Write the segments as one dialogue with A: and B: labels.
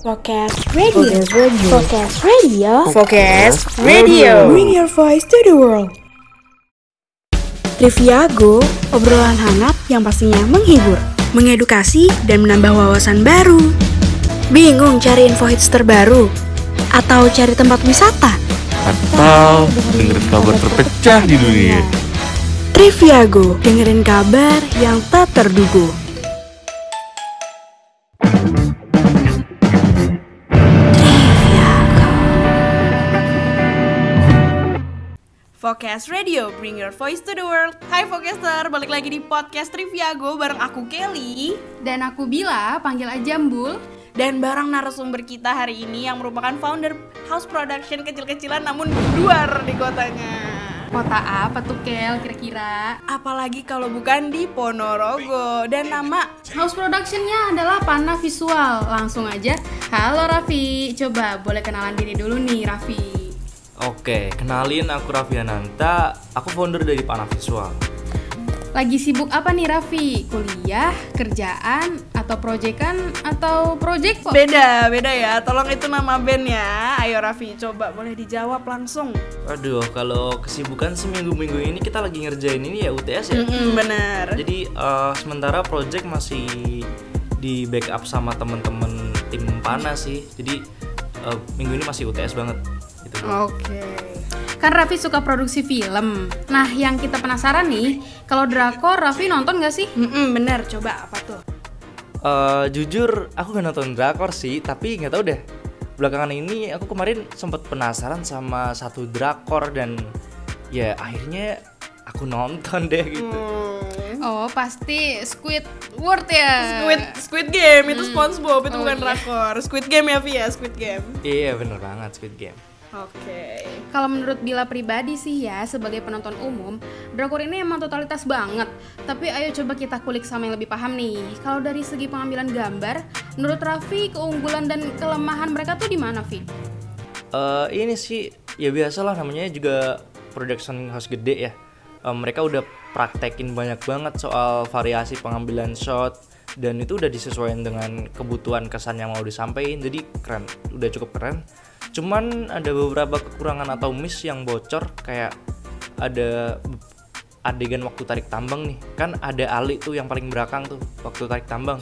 A: Focus Radio. Focus Radio.
B: Focus Radio.
A: Bring your voice to the world. Triviago, obrolan hangat yang pastinya menghibur, mengedukasi, dan menambah wawasan baru. Bingung cari info hits terbaru? Atau cari tempat wisata?
C: Atau denger kabar terpecah di dunia
A: Triviago, dengerin kabar yang tak terduga.
B: Focus Radio, bring your voice to the world. Hai Focaster, balik lagi di podcast Triviago bareng aku Kelly.
D: Dan aku Bila, panggil aja Mbul.
B: Dan bareng narasumber kita hari ini yang merupakan founder house production kecil-kecilan namun luar di kotanya.
D: Kota apa tuh Kel kira-kira?
B: Apalagi kalau bukan di Ponorogo. Dan nama
D: House productionnya adalah Pana Visual. Langsung aja, halo Raffi. Coba boleh kenalan diri dulu nih Raffi
C: Oke, kenalin aku Raffi Ananta Aku founder dari Panah Visual
D: Lagi sibuk apa nih Raffi? Kuliah, kerjaan, atau proyekan, atau project kok?
B: beda beda ya. Tolong itu nama band ya. Ayo Raffi, coba boleh dijawab langsung.
C: Aduh, kalau kesibukan seminggu-minggu ini kita lagi ngerjain ini ya UTS ya
B: Mm-mm, bener.
C: Jadi eh, sementara project masih di backup sama temen-temen tim Panah sih Jadi eh, minggu ini masih UTS banget
B: Oke.
D: Kan Raffi suka produksi film Nah yang kita penasaran nih Kalau drakor Raffi nonton gak sih?
B: Mm-mm, bener. Coba apa tuh?
C: Eh, Jujur, aku gak nonton drakor sih Tapi nggak tahu deh Belakangan ini aku kemarin sempat penasaran sama satu drakor Dan ya akhirnya aku nonton deh gitu
D: Oh pasti Squidward ya
B: Squid Squid Game itu SpongeBob itu bukan drakor. Squid Game ya Via, Squid Game.
C: Iya bener banget Squid Game
B: Oke.
D: Kalau menurut Bila pribadi sih ya, sebagai penonton umum, drakor ini emang totalitas banget. Tapi ayo coba kita kulik sama yang lebih paham nih. Kalau dari segi pengambilan gambar, menurut Raffi keunggulan dan kelemahan mereka tuh di mana, Vi?
C: Eh ini sih ya biasalah namanya juga production house gede ya. Eh, mereka udah praktekin banyak banget soal variasi pengambilan shot dan itu udah disesuaikan dengan kebutuhan kesan yang mau disampaikan. Jadi keren, udah cukup keren. Cuman ada beberapa kekurangan atau miss yang bocor kayak ada adegan waktu tarik tambang nih. Kan ada Ali tuh yang paling belakang tuh waktu tarik tambang.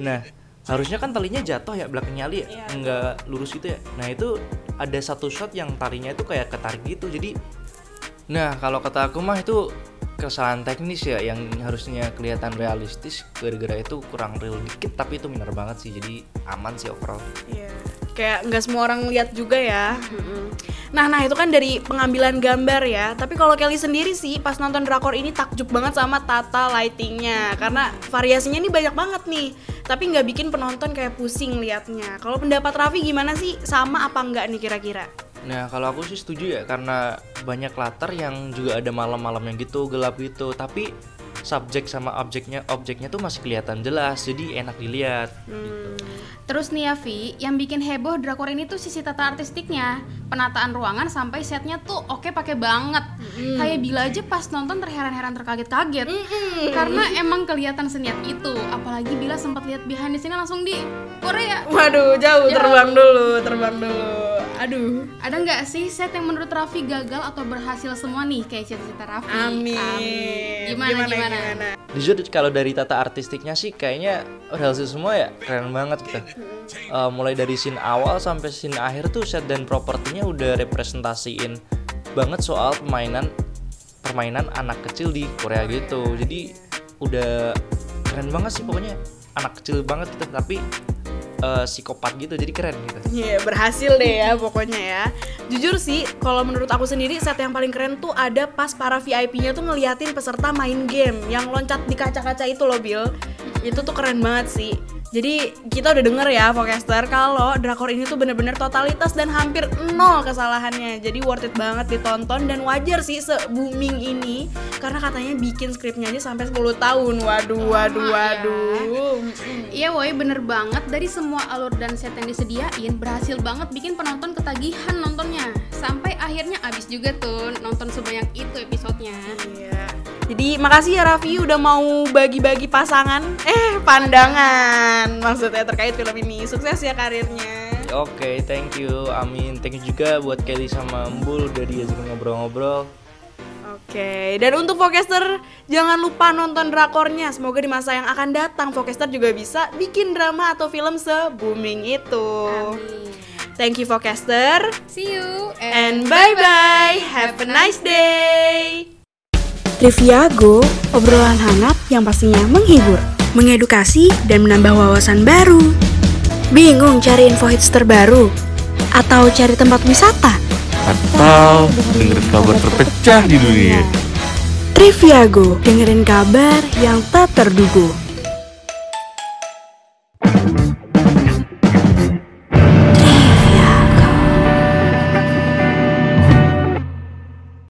C: Nah, harusnya kan talinya jatuh ya belakangnya Ali ya, nggak lurus gitu ya. Nah itu ada satu shot yang talinya itu kayak ketarik gitu. Jadi, nah kalau kata aku mah itu kesalahan teknis ya yang harusnya kelihatan realistis gara-gara itu kurang real dikit tapi itu bener banget sih jadi aman sih overall
B: Iya. Kayak nggak semua orang lihat juga ya. Nah, nah itu kan dari pengambilan gambar ya. Tapi kalau Kelly sendiri sih pas nonton drakor ini takjub banget sama tata lightingnya karena variasinya nih banyak banget nih. Tapi nggak bikin penonton kayak pusing liatnya. Kalau pendapat Raffi gimana sih? Sama apa nggak nih kira-kira?
C: Nah kalau aku sih setuju ya karena banyak latar yang juga ada malam-malamnya gitu gelap gitu tapi subjek sama objeknya objeknya tuh masih kelihatan jelas jadi enak dilihat gitu.
D: Terus nih ya, Vi, yang bikin heboh drakor ini tuh sisi tata artistiknya. Penataan ruangan sampai setnya tuh oke pakai banget. Kayak Bila aja pas nonton terheran-heran terkaget-kaget. Karena emang kelihatan seniat itu. Apalagi Bila sempat lihat behind di sini langsung di Korea.
B: Waduh, jauh terbang dulu, terbang dulu. Aduh.
D: Ada nggak sih set yang menurut Raffi gagal atau berhasil semua nih kayak cita-cita Raffi?
B: Amin.
D: Gimana, gimana
C: Jujur kalau dari tata artistiknya sih kayaknya berhasil semua ya keren banget gitu. Eh, mulai dari scene awal sampai scene akhir tuh set dan propertinya udah representasiin banget soal permainan permainan anak kecil di Korea gitu. Jadi udah keren banget sih pokoknya anak kecil banget gitu tapi eh, psikopat gitu jadi keren gitu.
B: Iya berhasil deh ya pokoknya ya Jujur sih kalau menurut aku sendiri set yang paling keren tuh ada pas para VIP-nya tuh ngeliatin peserta main game Yang loncat di kaca-kaca itu loh Bill Itu tuh keren banget sih. Jadi kita udah denger ya Focaster kalau drakor ini tuh bener-bener totalitas dan hampir nol kesalahannya. Jadi worth it banget ditonton dan wajar sih se-booming ini. Karena katanya bikin skripnya aja sampai 10 tahun. Waduh, waduh, waduh. Mm-mm.
D: Iya woi bener banget. Dari semua alur dan set yang disediain berhasil banget bikin penonton ketagihan nontonnya. Sampai akhirnya abis juga tuh nonton sebanyak itu episodenya.
B: Iya. Jadi makasih ya Raffi udah mau bagi-bagi pasangan Eh pandangan Maksudnya terkait film ini Sukses ya karirnya
C: Oke, thank you. Amin. Thank you juga buat Kelly sama Mbul udah diajak ngobrol-ngobrol.
B: Oke, dan untuk Focaster jangan lupa nonton drakornya. Semoga di masa yang akan datang Focaster juga bisa bikin drama atau film se-booming itu. Thank you Focaster
D: See you
B: and bye bye. Have a nice day.
A: Trivia Go, obrolan hangat yang pastinya menghibur, mengedukasi, dan menambah wawasan baru. Bingung cari info hits terbaru? Atau cari tempat wisata?
E: Atau dengerin kabar terpecah di dunia
A: Trivia Go, dengerin kabar yang tak terduga.